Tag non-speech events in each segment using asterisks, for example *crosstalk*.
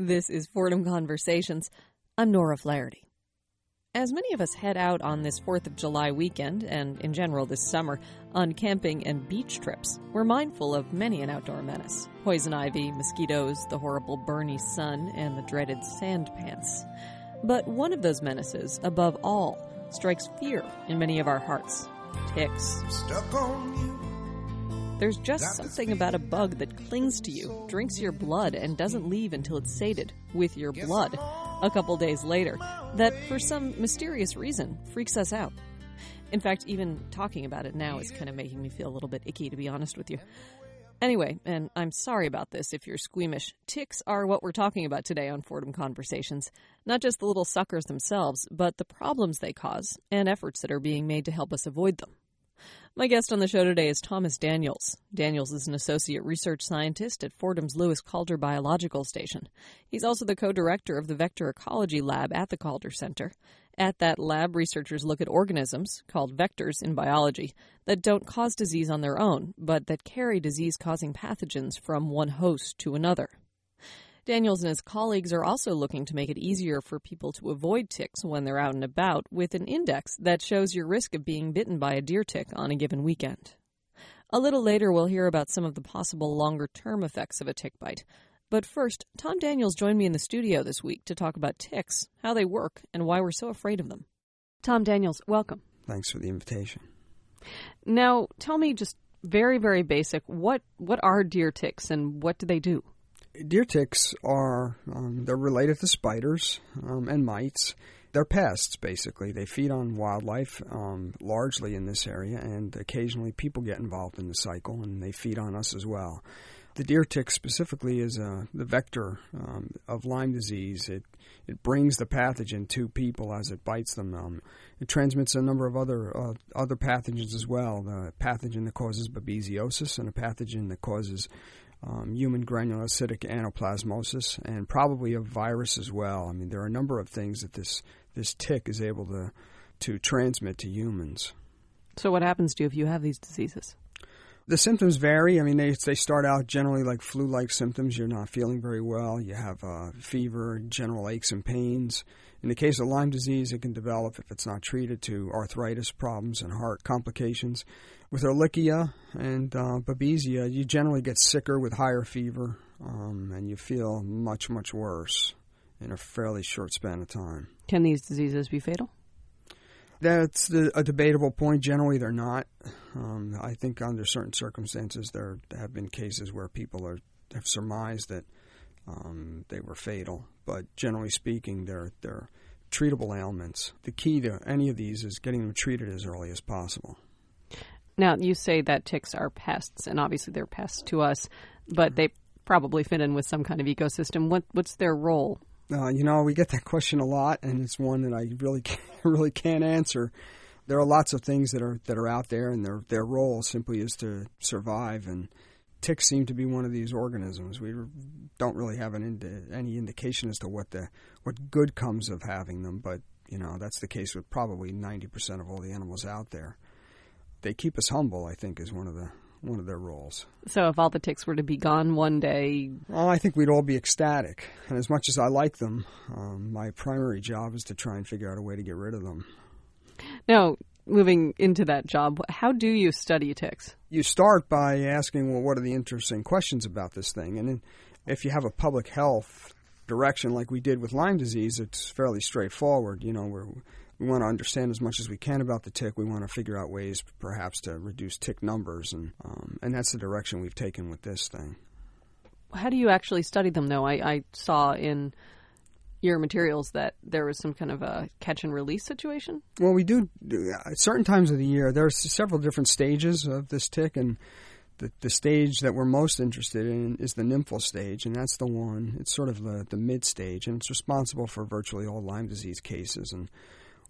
This is Fordham Conversations. I'm Nora Flaherty. As many of us head out on this 4th of July weekend, and in general this summer, on camping and beach trips, we're mindful of many an outdoor menace poison ivy, mosquitoes, the horrible burny sun, and the dreaded sand pants. But one of those menaces, above all, strikes fear in many of our hearts ticks. Stuck on you. There's just something about a bug that clings to you, drinks your blood, and doesn't leave until it's sated with your blood a couple days later, that for some mysterious reason freaks us out. In fact, even talking about it now is kind of making me feel a little bit icky, to be honest with you. Anyway, and I'm sorry about this if you're squeamish, ticks are what we're talking about today on Fordham Conversations. Not just the little suckers themselves, but the problems they cause and efforts that are being made to help us avoid them. My guest on the show today is Thomas Daniels. Daniels is an associate research scientist at Fordham's Louis Calder Biological Station. He's also the co director of the Vector Ecology Lab at the Calder Center. At that lab, researchers look at organisms, called vectors in biology, that don't cause disease on their own, but that carry disease causing pathogens from one host to another. Daniels and his colleagues are also looking to make it easier for people to avoid ticks when they're out and about with an index that shows your risk of being bitten by a deer tick on a given weekend. A little later, we'll hear about some of the possible longer term effects of a tick bite. But first, Tom Daniels joined me in the studio this week to talk about ticks, how they work, and why we're so afraid of them. Tom Daniels, welcome. Thanks for the invitation. Now, tell me just very, very basic what, what are deer ticks and what do they do? Deer ticks are um, they're related to spiders um, and mites. They're pests, basically. They feed on wildlife, um, largely in this area, and occasionally people get involved in the cycle, and they feed on us as well. The deer tick specifically is uh, the vector um, of Lyme disease. It it brings the pathogen to people as it bites them. Um, it transmits a number of other uh, other pathogens as well. The pathogen that causes babesiosis and a pathogen that causes um, human granulocytic anaplasmosis, and probably a virus as well. I mean, there are a number of things that this this tick is able to to transmit to humans. So, what happens to you if you have these diseases? The symptoms vary. I mean, they they start out generally like flu-like symptoms. You're not feeling very well. You have uh, fever, general aches and pains. In the case of Lyme disease, it can develop if it's not treated to arthritis problems and heart complications. With Ehrlichia and uh, Babesia, you generally get sicker with higher fever, um, and you feel much, much worse in a fairly short span of time. Can these diseases be fatal? That's the, a debatable point. Generally, they're not. Um, I think under certain circumstances, there have been cases where people are, have surmised that um, they were fatal. But generally speaking, they're they're treatable ailments. The key to any of these is getting them treated as early as possible. Now, you say that ticks are pests, and obviously they're pests to us, but they probably fit in with some kind of ecosystem. What, what's their role? Uh, you know, we get that question a lot, and it's one that I really *laughs* can't, really can't answer. There are lots of things that are that are out there, and their their role simply is to survive. And ticks seem to be one of these organisms. We don't really have an indi- any indication as to what the what good comes of having them, but you know that's the case with probably ninety percent of all the animals out there they keep us humble. I think is one of the one of their roles. So if all the ticks were to be gone one day, well, I think we'd all be ecstatic. And as much as I like them, um, my primary job is to try and figure out a way to get rid of them. Now, moving into that job, how do you study ticks? You start by asking, well, what are the interesting questions about this thing? And if you have a public health direction like we did with Lyme disease, it's fairly straightforward. You know, we're we want to understand as much as we can about the tick. We want to figure out ways, perhaps, to reduce tick numbers, and um, and that's the direction we've taken with this thing. How do you actually study them, though? I, I saw in your materials that there was some kind of a catch and release situation. Well, we do at certain times of the year. There's several different stages of this tick, and the, the stage that we're most interested in is the nymphal stage, and that's the one. It's sort of the, the mid stage, and it's responsible for virtually all Lyme disease cases. And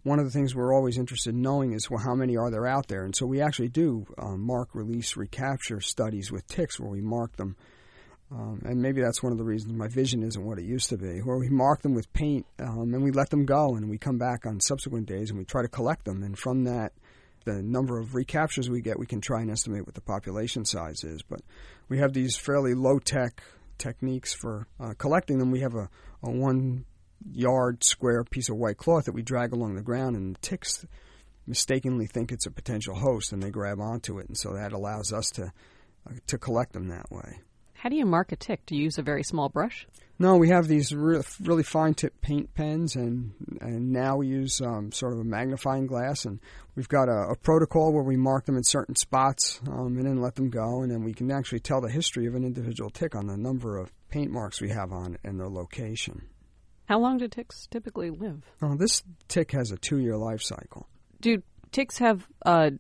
one of the things we're always interested in knowing is well, how many are there out there? And so we actually do um, mark, release, recapture studies with ticks where we mark them. Um, and maybe that's one of the reasons my vision isn't what it used to be, where we mark them with paint um, and we let them go and we come back on subsequent days and we try to collect them. And from that, the number of recaptures we get, we can try and estimate what the population size is. But we have these fairly low tech techniques for uh, collecting them. We have a, a one yard square piece of white cloth that we drag along the ground, and the ticks mistakenly think it's a potential host, and they grab onto it, and so that allows us to uh, to collect them that way. How do you mark a tick? Do you use a very small brush? No, we have these re- really fine tip paint pens, and and now we use um, sort of a magnifying glass, and we've got a, a, protocol where we mark them in certain spots, um, and then let them go, and then we can actually tell the history of an individual tick on the number of paint marks we have on it and their location. How long do ticks typically live? Oh, this tick has a two-year life cycle. Do ticks have uh,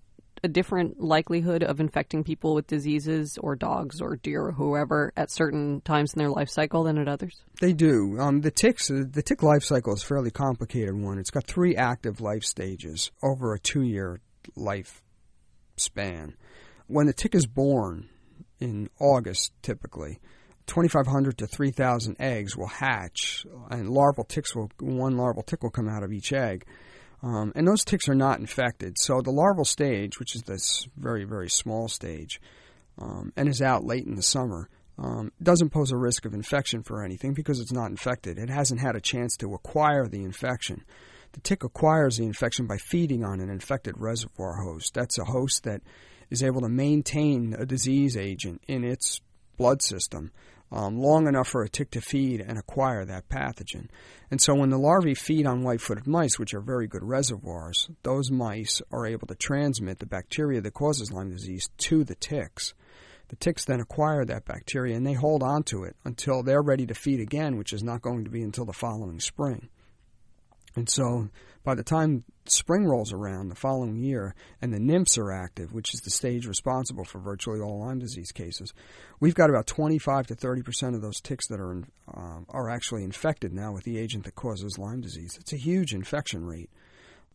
a different likelihood of infecting people with diseases or dogs or deer or whoever at certain times in their life cycle than at others? They do. Um, the ticks, uh, the tick life cycle is a fairly complicated one. It's got three active life stages over a two-year life span. When the tick is born in August, typically, 2,500 to 3,000 eggs will hatch, and larval ticks will one larval tick will come out of each egg. Um, and those ticks are not infected. So the larval stage, which is this very, very small stage, um, and is out late in the summer, um, doesn't pose a risk of infection for anything because it's not infected. It hasn't had a chance to acquire the infection. The tick acquires the infection by feeding on an infected reservoir host. That's a host that is able to maintain a disease agent in its blood system um, long enough for a tick to feed and acquire that pathogen. And so when the larvae feed on white footed mice, which are very good reservoirs, those mice are able to transmit the bacteria that causes Lyme disease to the ticks. The ticks then acquire that bacteria and they hold on to it until they're ready to feed again, which is not going to be until the following spring. And so by the time spring rolls around the following year and the nymphs are active, which is the stage responsible for virtually all Lyme disease cases, we've got about 25 to 30 percent of those ticks that are in, um, are actually infected now with the agent that causes Lyme disease. It's a huge infection rate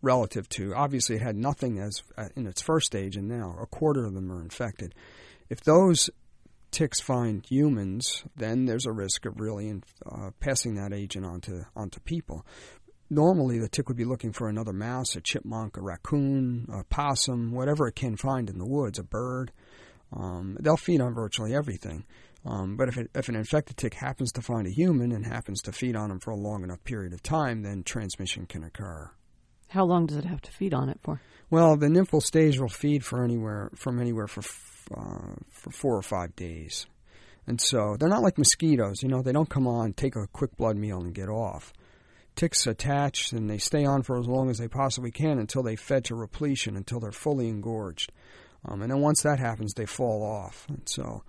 relative to obviously it had nothing as uh, in its first stage, and now a quarter of them are infected. If those ticks find humans, then there's a risk of really uh, passing that agent onto onto people normally the tick would be looking for another mouse, a chipmunk, a raccoon, a possum, whatever it can find in the woods, a bird. Um, they'll feed on virtually everything. Um, but if, it, if an infected tick happens to find a human and happens to feed on them for a long enough period of time, then transmission can occur. How long does it have to feed on it for? Well, the nymphal stage will feed for anywhere from anywhere for uh, for four or five days, and so they're not like mosquitoes. You know, they don't come on, take a quick blood meal, and get off ticks attach and they stay on for as long as they possibly can until they fed to repletion, until they're fully engorged. Um, and then once that happens, they fall off. And so,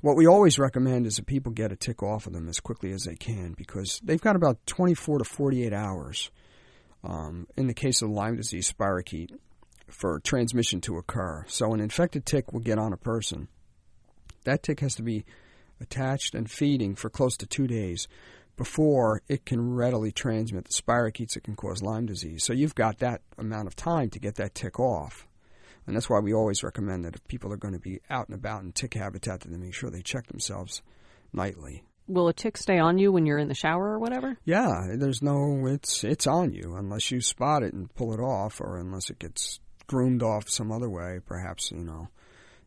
what we always recommend is that people get a tick off of them as quickly as they can because they've got about 24 to 48 hours um, in the case of Lyme disease spirochete for transmission to occur. So, an infected tick will get on a person. That tick has to be attached and feeding for close to two days before it can readily transmit the spirochetes that can cause Lyme disease. So you've got that amount of time to get that tick off. And that's why we always recommend that if people are going to be out and about in tick habitat, that they make sure they check themselves nightly. Will a tick stay on you when you're in the shower or whatever? Yeah, there's no it's it's on you unless you spot it and pull it off, or unless it gets groomed off some other way. Perhaps you know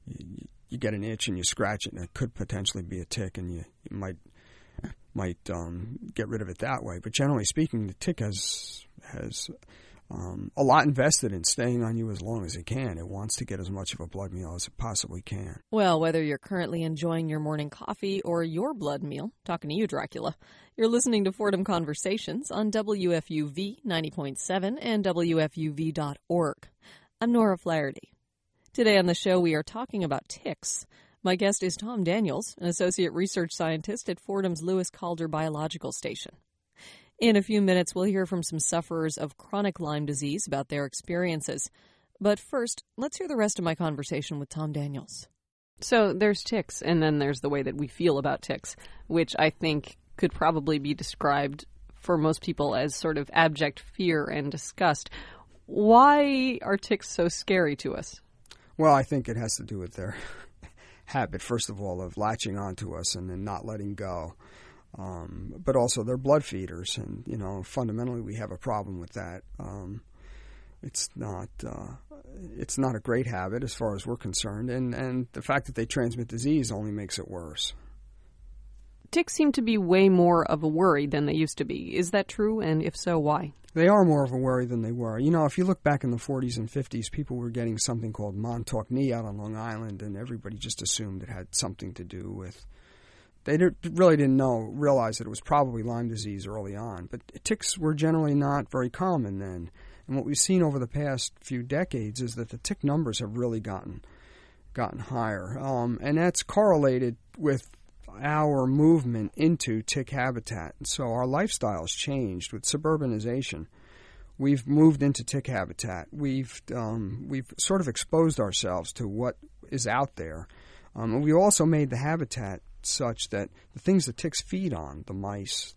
you, you get an itch and you scratch it, and it could potentially be a tick, and you, you might might um, get rid of it that way. But generally speaking, the tick has has um, a lot invested in staying on you as long as it can. It wants to get as much of a blood meal as it possibly can. Well, whether you're currently enjoying your morning coffee or your blood meal, talking to you, Dracula, you're listening to Fordham Conversations on WFUV 90.7 and WFUV.org. I'm Nora Flaherty. Today on the show, we are talking about ticks. My guest is Tom Daniels, an associate research scientist at Fordham's Louis Calder Biological Station. In a few minutes, we'll hear from some sufferers of chronic Lyme disease about their experiences. But first, let's hear the rest of my conversation with Tom Daniels. So there's ticks, and then there's the way that we feel about ticks, which I think could probably be described for most people as sort of abject fear and disgust. Why are ticks so scary to us? Well, I think it has to do with their habit, first of all, of latching onto us and then not letting go. Um, but also, they're blood feeders, and you know, fundamentally, we have a problem with that. Um, it's not uh, it's not a great habit as far as we're concerned, and and the fact that they transmit disease only makes it worse. Ticks seem to be way more of a worry than they used to be. Is that true? And if so, why? They are more of a worry than they were. You know, if you look back in the 40s and 50s, people were getting something called Montauk knee out on Long Island, and everybody just assumed it had something to do with. They really didn't know, realize that it was probably Lyme disease early on. But ticks were generally not very common then. And what we've seen over the past few decades is that the tick numbers have really gotten gotten higher, um, and that's correlated with our movement into tick habitat. So our lifestyle has changed with suburbanization. We've moved into tick habitat. We've um, we've sort of exposed ourselves to what is out there, um, and we also made the habitat such that the things that ticks feed on, the mice,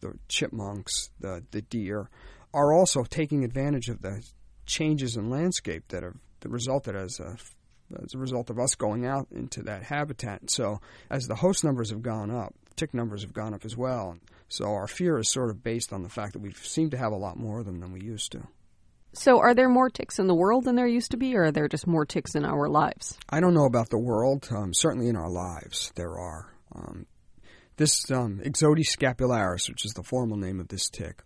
the chipmunks, the the deer, are also taking advantage of the changes in landscape that have resulted as a as a result of us going out into that habitat. So as the host numbers have gone up, tick numbers have gone up as well. So our fear is sort of based on the fact that we seem to have a lot more of them than we used to. So, are there more ticks in the world than there used to be, or are there just more ticks in our lives? I don't know about the world. Um, certainly in our lives, there are. Um, this um, Ixodes scapularis, which is the formal name of this tick,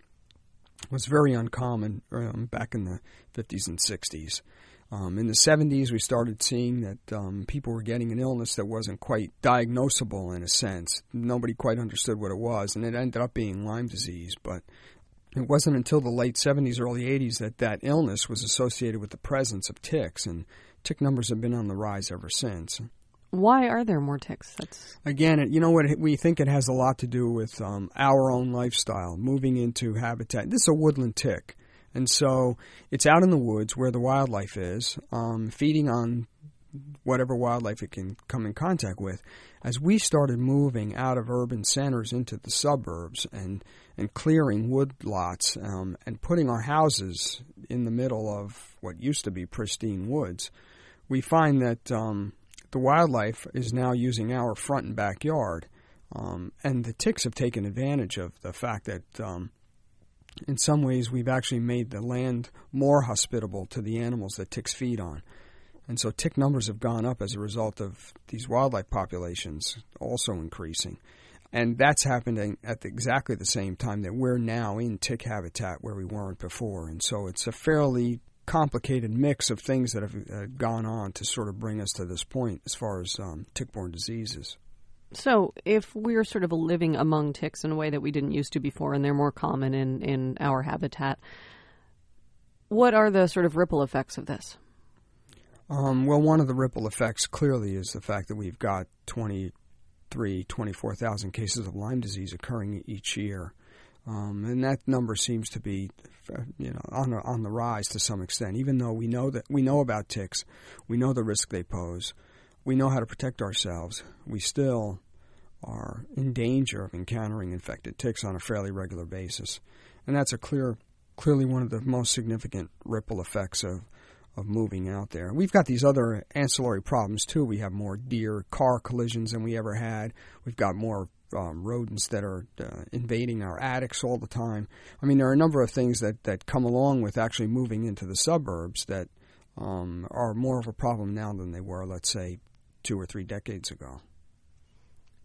was very uncommon um, back in the 50s and 60s. Um, in the 70s, we started seeing that um, people were getting an illness that wasn't quite diagnosable in a sense. Nobody quite understood what it was, and it ended up being Lyme disease. But it wasn't until the late 70s, early 80s that that illness was associated with the presence of ticks, and tick numbers have been on the rise ever since. Why are there more ticks? That's... Again, you know what? We think it has a lot to do with um, our own lifestyle, moving into habitat. This is a woodland tick. And so it's out in the woods where the wildlife is, um, feeding on whatever wildlife it can come in contact with. As we started moving out of urban centers into the suburbs and, and clearing wood lots um, and putting our houses in the middle of what used to be pristine woods, we find that um, the wildlife is now using our front and backyard. Um, and the ticks have taken advantage of the fact that um, in some ways, we've actually made the land more hospitable to the animals that ticks feed on. And so tick numbers have gone up as a result of these wildlife populations also increasing. And that's happening at the, exactly the same time that we're now in tick habitat where we weren't before. And so it's a fairly complicated mix of things that have uh, gone on to sort of bring us to this point as far as um, tick-borne diseases. So, if we're sort of living among ticks in a way that we didn't used to before, and they're more common in, in our habitat, what are the sort of ripple effects of this? Um, well, one of the ripple effects clearly is the fact that we've got 23, 24,000 cases of Lyme disease occurring each year. Um, and that number seems to be, you know, on the, on the rise to some extent. Even though we know that we know about ticks, we know the risk they pose we know how to protect ourselves, we still are in danger of encountering infected ticks on a fairly regular basis. And that's a clear, clearly one of the most significant ripple effects of, of moving out there. We've got these other ancillary problems too. We have more deer car collisions than we ever had. We've got more um, rodents that are uh, invading our attics all the time. I mean, there are a number of things that, that come along with actually moving into the suburbs that um, are more of a problem now than they were, let's say, two or three decades ago.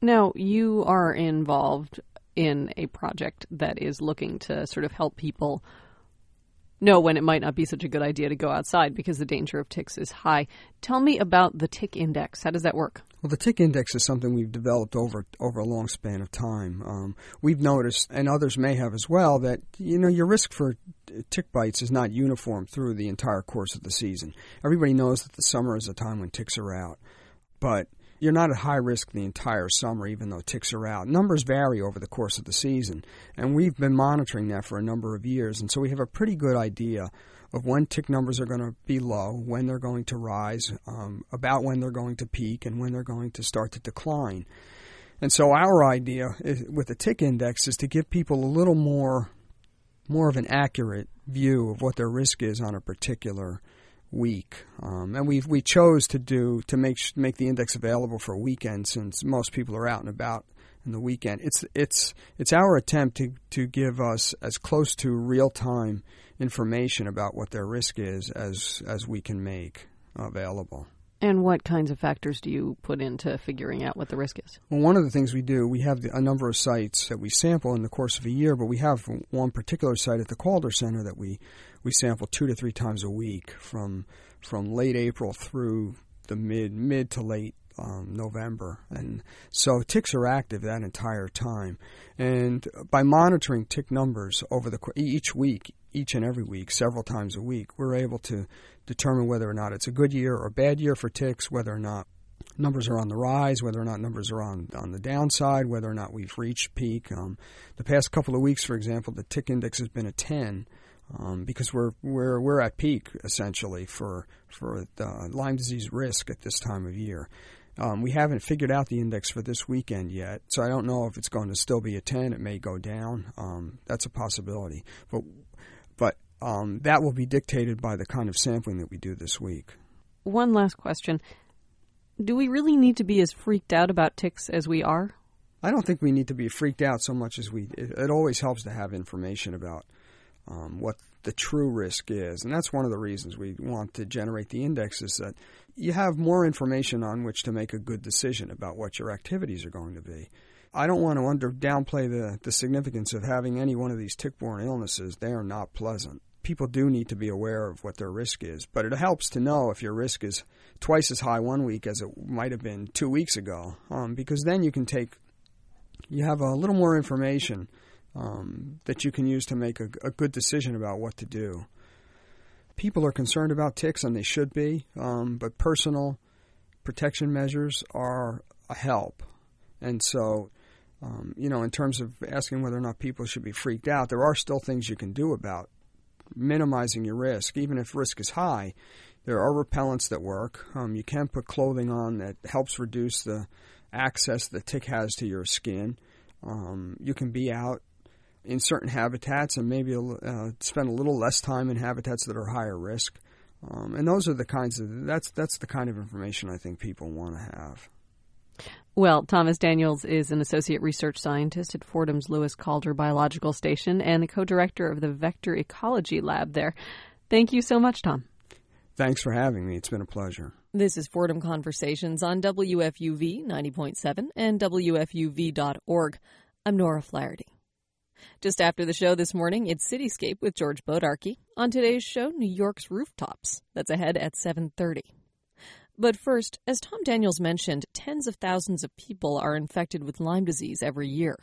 Now, you are involved in a project that is looking to sort of help people know when it might not be such a good idea to go outside because the danger of ticks is high. Tell me about the tick index. How does that work? Well, the tick index is something we've developed over over a long span of time. Um, we've noticed, and others may have as well, that you know your risk for tick bites is not uniform through the entire course of the season. Everybody knows that the summer is a time when ticks are out but you're not at high risk the entire summer, even though ticks are out. Numbers vary over the course of the season, and we've been monitoring that for a number of years, and so we have a pretty good idea of when tick numbers are going to be low, when they're going to rise, um, about when they're going to peak, and when they're going to start to decline. And so our idea is, with the tick index is to give people a little more, more of an accurate view of what their risk is on a particular week, um, and we we chose to do to make make the index available for a weekend since most people are out and about in the weekend. It's it's it's our attempt to to give us as close to real time information about what their risk is as as we can make available. And what kinds of factors do you put into figuring out what the risk is? Well, one of the things we do, we have a number of sites that we sample in the course of a year, but we have one particular site at the Calder Center that we, we sample two to three times a week from from late April through the mid mid to late um, November, and so ticks are active that entire time. And by monitoring tick numbers over the each week, each and every week, several times a week, we're able to determine whether or not it's a good year or a bad year for ticks, whether or not numbers are on the rise, whether or not numbers are on on the downside, whether or not we've reached peak. Um, the past couple of weeks, for example, the tick index has been a 10. Um, because we're we're we're at peak essentially for for the Lyme disease risk at this time of year. Um, we haven't figured out the index for this weekend yet, so I don't know if it's going to still be a 10. It may go down. Um, that's a possibility. But, but um, that will be dictated by the kind of sampling that we do this week. One last question. Do we really need to be as freaked out about ticks as we are? I don't think we need to be freaked out so much as we. It, it always helps to have information about um, what the true risk is. And that's one of the reasons we want to generate the index is that you have more information on which to make a good decision about what your activities are going to be. I don't want to under downplay the, the significance of having any one of these tick-borne illnesses. They are not pleasant. People do need to be aware of what their risk is, but it helps to know if your risk is twice as high one week as it might have been two weeks ago, um, because then you can take, you have a little more information um, that you can use to make a, a, good decision about what to do. People are concerned about ticks, and they should be, um, but personal protection measures are a help. And so, um, you know, in terms of asking whether or not people should be freaked out, there are still things you can do about minimizing your risk, even if risk is high. There are repellents that work. Um, you can put clothing on that helps reduce the access the tick has to your skin. Um, you can be out in certain habitats and maybe uh, spend a little less time in habitats that are higher risk. Um, and those are the kinds of that's that's the kind of information I think people want to have. Well, Thomas Daniels is an associate research scientist at Fordham's Louis Calder Biological Station and the co-director of the Vector Ecology Lab there. Thank you so much, Tom. Thanks for having me. It's been a pleasure. This is Fordham Conversations on WFUV 90.7 and WFUV.org. I'm Nora Flaherty. Just after the show this morning, it's Cityscape with George Bodarky. On today's show, New York's rooftops. That's ahead at 7:30. But first, as Tom Daniels mentioned, tens of thousands of people are infected with Lyme disease every year.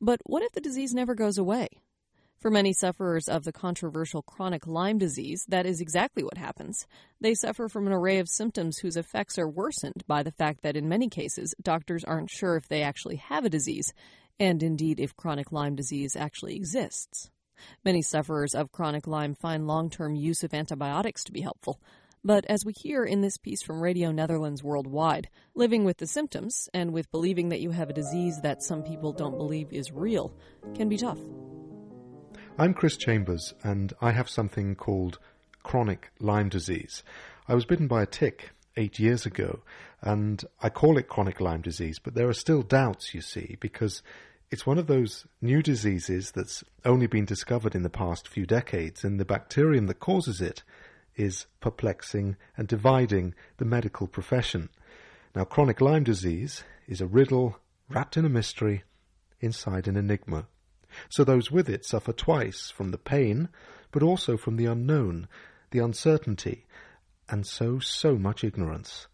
But what if the disease never goes away? For many sufferers of the controversial chronic Lyme disease, that is exactly what happens. They suffer from an array of symptoms whose effects are worsened by the fact that in many cases, doctors aren't sure if they actually have a disease and indeed if chronic Lyme disease actually exists. Many sufferers of chronic Lyme find long term use of antibiotics to be helpful. But as we hear in this piece from Radio Netherlands Worldwide, living with the symptoms and with believing that you have a disease that some people don't believe is real can be tough. I'm Chris Chambers, and I have something called chronic Lyme disease. I was bitten by a tick eight years ago, and I call it chronic Lyme disease, but there are still doubts, you see, because it's one of those new diseases that's only been discovered in the past few decades, and the bacterium that causes it is perplexing and dividing the medical profession. Now, chronic Lyme disease is a riddle wrapped in a mystery inside an enigma. So those with it suffer twice from the pain, but also from the unknown, the uncertainty, and so, so much ignorance.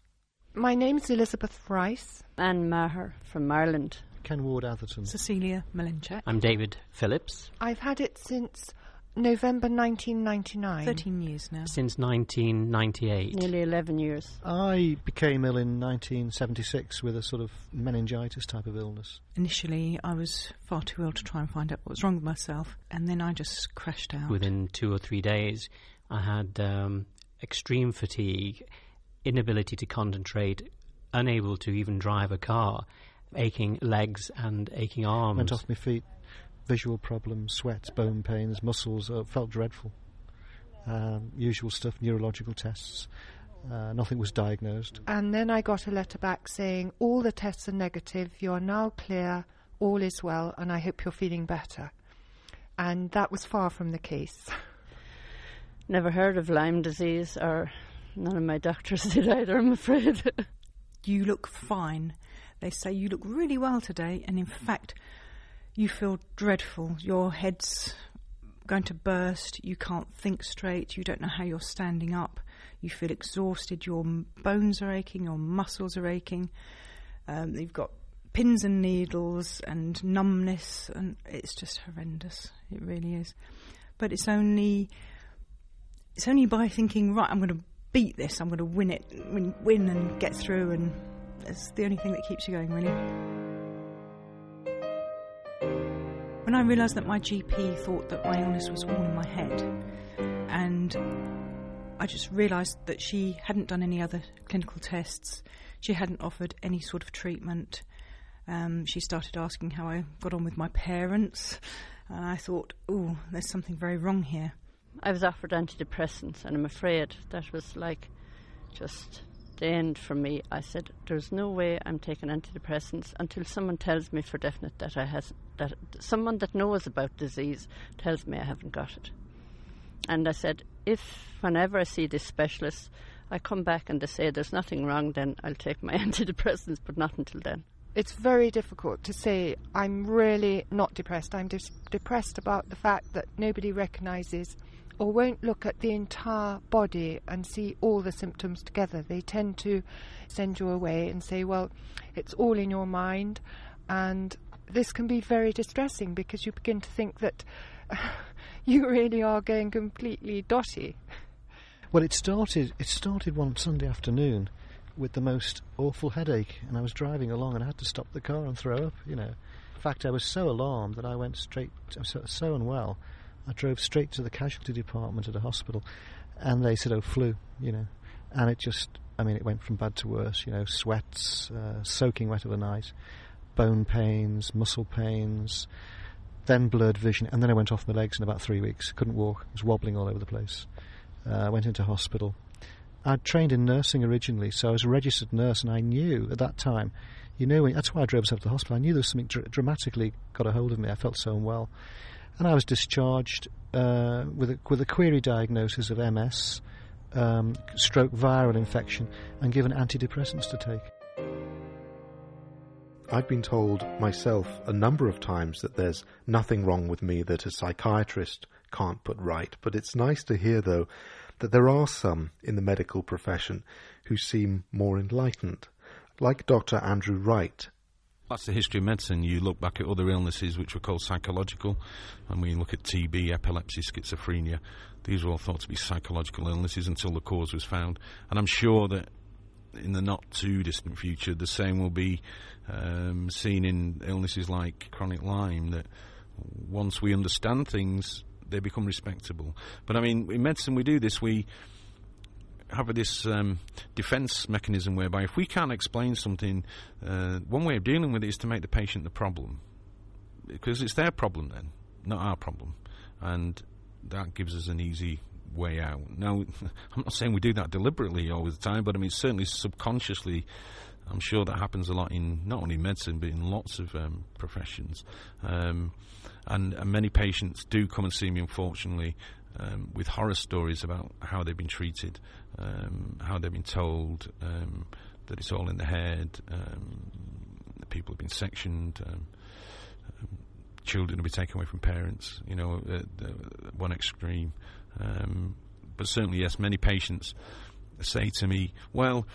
My name's Elizabeth Rice. Anne Maher from Ireland. Ken Ward Atherton. Cecilia Malinchak. I'm David Phillips. I've had it since November 1999. 13 years now. Since 1998. Nearly 11 years. I became ill in 1976 with a sort of meningitis type of illness. Initially, I was far too ill to try and find out what was wrong with myself, and then I just crashed out. Within two or three days, I had um, extreme fatigue inability to concentrate, unable to even drive a car, aching legs and aching arms. Went off my feet, visual problems, sweats, bone pains, muscles, uh, felt dreadful. Um, usual stuff, neurological tests. Uh, nothing was diagnosed. And then I got a letter back saying, All the tests are negative, you are now clear, all is well, and I hope you're feeling better. And that was far from the case. *laughs* Never heard of Lyme disease or None of my doctors *laughs* did either, I'm afraid. you look fine. They say you look really well today, and in fact, you feel dreadful. Your head's going to burst. You can't think straight. You don't know how you're standing up. You feel exhausted. Your bones are aching. Your muscles are aching. Um, you've got pins and needles and numbness, and it's just horrendous. It really is. But it's only it's only by thinking, right, I'm going to beat this. I'm going to win it, win, win, and get through, and it's the only thing that keeps you going, really. When I realised that my GP thought that my illness was all in my head, and I just realised that she hadn't done any other clinical tests, she hadn't offered any sort of treatment. Um, she started asking how I got on with my parents, and I thought, oh, there's something very wrong here. I was offered antidepressants, and I'm afraid that was like just the end for me. I said, "There's no way I'm taking antidepressants until someone tells me for definite that I has that someone that knows about disease tells me I haven't got it." And I said, if whenever I see this specialist, I come back and they say there's nothing wrong, then I'll take my *laughs* antidepressants, but not until then. It's very difficult to say I'm really not depressed. I'm just depressed about the fact that nobody recognises or won't look at the entire body and see all the symptoms together. They tend to send you away and say, well, it's all in your mind. And this can be very distressing because you begin to think that *laughs* you really are going completely dotty. Well, it started. It started one Sunday afternoon with the most awful headache, and I was driving along and I had to stop the car and throw up. You know, in fact, I was so alarmed that I went straight. I was so, so unwell I drove straight to the casualty department at a hospital, and they said, "Oh, flu," you know, and it just, I mean, it went from bad to worse. You know, sweats, uh, soaking wet of the night, bone pains, muscle pains, then blurred vision, and then I went off my legs in about three weeks. Couldn't walk, was wobbling all over the place. Uh, went into hospital. I'd trained in nursing originally, so I was a registered nurse, and I knew at that time, you know, that's why I drove myself to the hospital. I knew there was something dr- dramatically got a hold of me. I felt so unwell and I was discharged uh, with a, with a query diagnosis of MS, um, stroke viral infection, and given antidepressants to take. I've been told myself a number of times that there's nothing wrong with me that a psychiatrist can't put right, but it's nice to hear, though, that there are some in the medical profession who seem more enlightened, like Dr. Andrew Wright, that's the history of medicine. You look back at other illnesses which were called psychological, and we look at TB, epilepsy, schizophrenia. These were all thought to be psychological illnesses until the cause was found. And I'm sure that in the not too distant future, the same will be um, seen in illnesses like chronic Lyme. That once we understand things, they become respectable. But I mean, in medicine, we do this. We have this um, defense mechanism whereby if we can't explain something, uh, one way of dealing with it is to make the patient the problem. Because it's their problem then, not our problem. And that gives us an easy way out. Now, *laughs* I'm not saying we do that deliberately all the time, but I mean, certainly subconsciously, I'm sure that happens a lot in not only medicine, but in lots of um, professions. Um, and, and, many patients do come and see me, unfortunately, um, with horror stories about how they've been treated, um, how they've been told um, that it's all in the head, um, that people have been sectioned, um, um, children have been taken away from parents, you know, at, at one extreme. but certainly, yes, many patients say to me, well,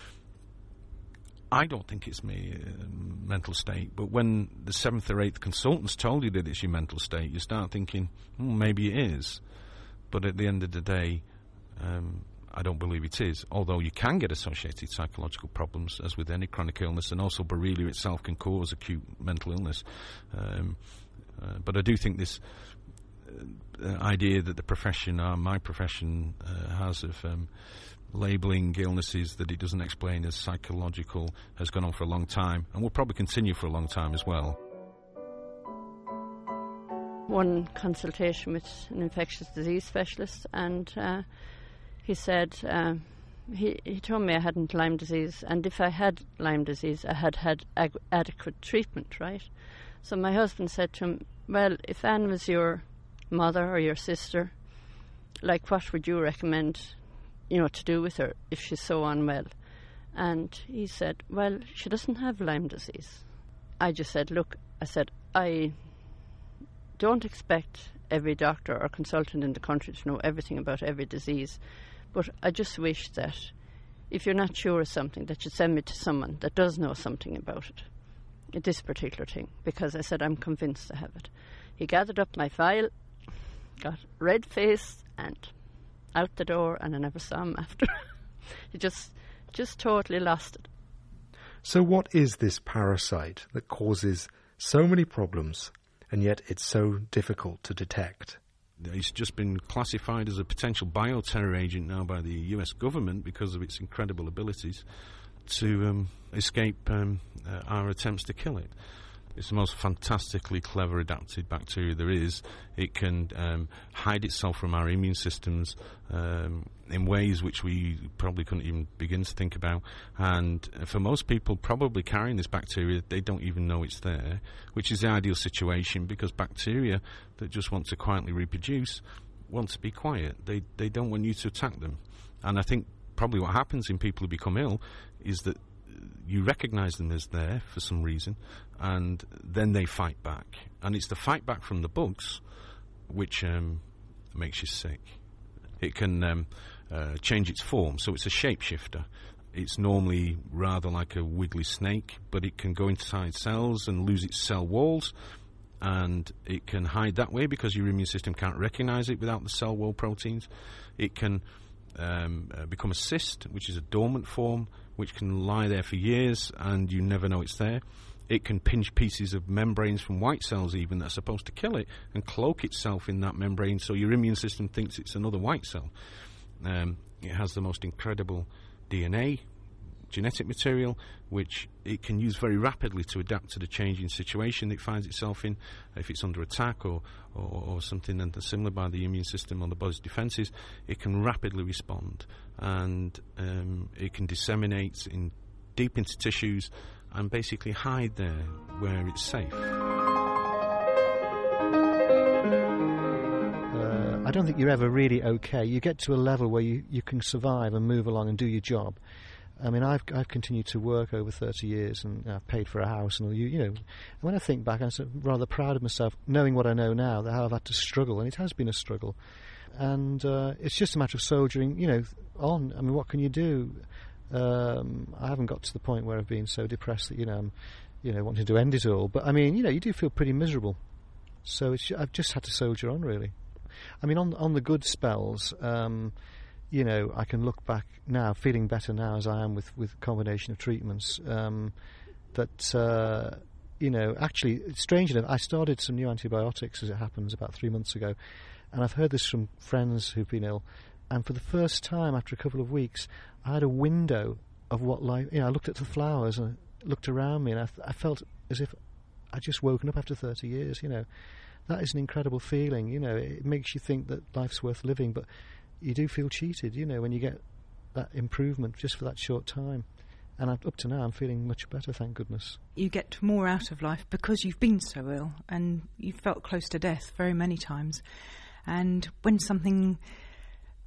I don't think it's my uh, mental state, but when the seventh or eighth consultants told you that it's your mental state, you start thinking, hmm, maybe it is. But at the end of the day, um, I don't believe it is. Although you can get associated psychological problems, as with any chronic illness, and also Borrelia itself can cause acute mental illness. Um, uh, but I do think this uh, idea that the profession, uh, my profession, uh, has of um, labelling illnesses that it doesn't explain as psychological has gone on for a long time, and will probably continue for a long time as well one consultation with an infectious disease specialist, and uh, he said um, he he told me I hadn't Lyme disease, and if I had Lyme disease, I had had ag- adequate treatment, right? So my husband said to him, "Well, if Anne was your mother or your sister, like what would you recommend you know, to do with her if she's so unwell. And he said, Well, she doesn't have Lyme disease. I just said, Look, I said, I don't expect every doctor or consultant in the country to know everything about every disease, but I just wish that if you're not sure of something, that you send me to someone that does know something about it, this particular thing, because I said, I'm convinced I have it. He gathered up my file, got red face, and out the door, and I never saw him after. *laughs* he just, just totally lost it. So, what is this parasite that causes so many problems and yet it's so difficult to detect? It's just been classified as a potential bioterror agent now by the US government because of its incredible abilities to um, escape um, uh, our attempts to kill it. It's the most fantastically clever adapted bacteria there is. It can um, hide itself from our immune systems um, in ways which we probably couldn't even begin to think about. And for most people, probably carrying this bacteria, they don't even know it's there, which is the ideal situation because bacteria that just want to quietly reproduce want to be quiet. They they don't want you to attack them. And I think probably what happens in people who become ill is that you recognize them as there for some reason, and then they fight back. And it's the fight back from the bugs which um, makes you sick. It can um, uh, change its form, so it's a shapeshifter. It's normally rather like a wiggly snake, but it can go inside cells and lose its cell walls, and it can hide that way because your immune system can't recognize it without the cell wall proteins. It can um, uh, become a cyst, which is a dormant form, which can lie there for years and you never know it's there. It can pinch pieces of membranes from white cells, even that are supposed to kill it, and cloak itself in that membrane so your immune system thinks it's another white cell. Um, it has the most incredible DNA, genetic material, which it can use very rapidly to adapt to the changing situation it finds itself in. If it's under attack or, or, or something similar by the immune system or the body's defences, it can rapidly respond and um, it can disseminate in deep into tissues and basically hide there where it's safe. Uh, I don't think you're ever really okay. You get to a level where you, you can survive and move along and do your job. I mean, I've I've continued to work over 30 years, and I've paid for a house, and all you you know, when I think back, I'm sort of rather proud of myself, knowing what I know now, that how I've had to struggle, and it has been a struggle, and uh, it's just a matter of soldiering, you know, on. I mean, what can you do? Um, I haven't got to the point where I've been so depressed that you know, I'm, you know, wanting to end it all. But I mean, you know, you do feel pretty miserable, so I've just had to soldier on, really. I mean, on on the good spells. Um, you know, I can look back now, feeling better now as I am with with combination of treatments. Um, that uh, you know, actually, strange enough, I started some new antibiotics as it happens about three months ago, and I've heard this from friends who've been ill. And for the first time, after a couple of weeks, I had a window of what life. You know, I looked at the flowers and I looked around me, and I, th- I felt as if I'd just woken up after 30 years. You know, that is an incredible feeling. You know, it makes you think that life's worth living, but you do feel cheated, you know, when you get that improvement just for that short time. And up to now, I'm feeling much better, thank goodness. You get more out of life because you've been so ill and you've felt close to death very many times. And when something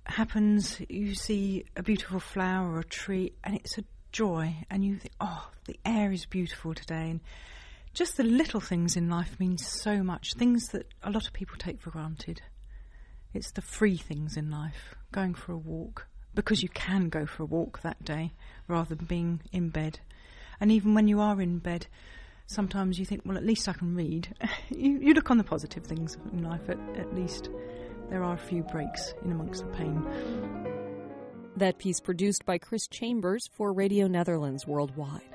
happens, you see a beautiful flower or a tree, and it's a joy, and you think, oh, the air is beautiful today. And just the little things in life mean so much, things that a lot of people take for granted. It's the free things in life, going for a walk, because you can go for a walk that day rather than being in bed. And even when you are in bed, sometimes you think, well, at least I can read. *laughs* you, you, look on the positive things in life, at, at least there are a few breaks in amongst the pain. That piece produced by Chris Chambers for Radio Netherlands Worldwide.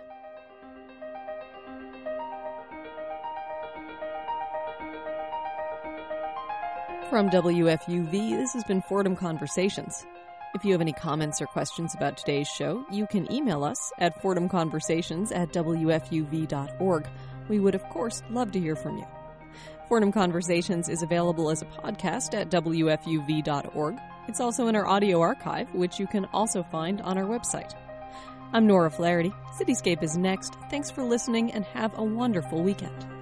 From WFUV, this has been Fordham Conversations. If you have any comments or questions about today's show, you can email us at fordhamconversations at wfuv.org. We would, of course, love to hear from you. Fordham Conversations is available as a podcast at wfuv.org. It's also in our audio archive, which you can also find on our website. I'm Nora Flaherty. Cityscape is next. Thanks for listening and have a wonderful weekend.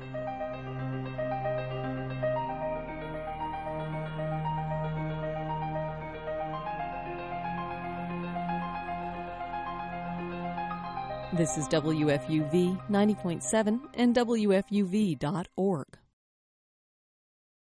This is WFUV 90.7 and WFUV.org.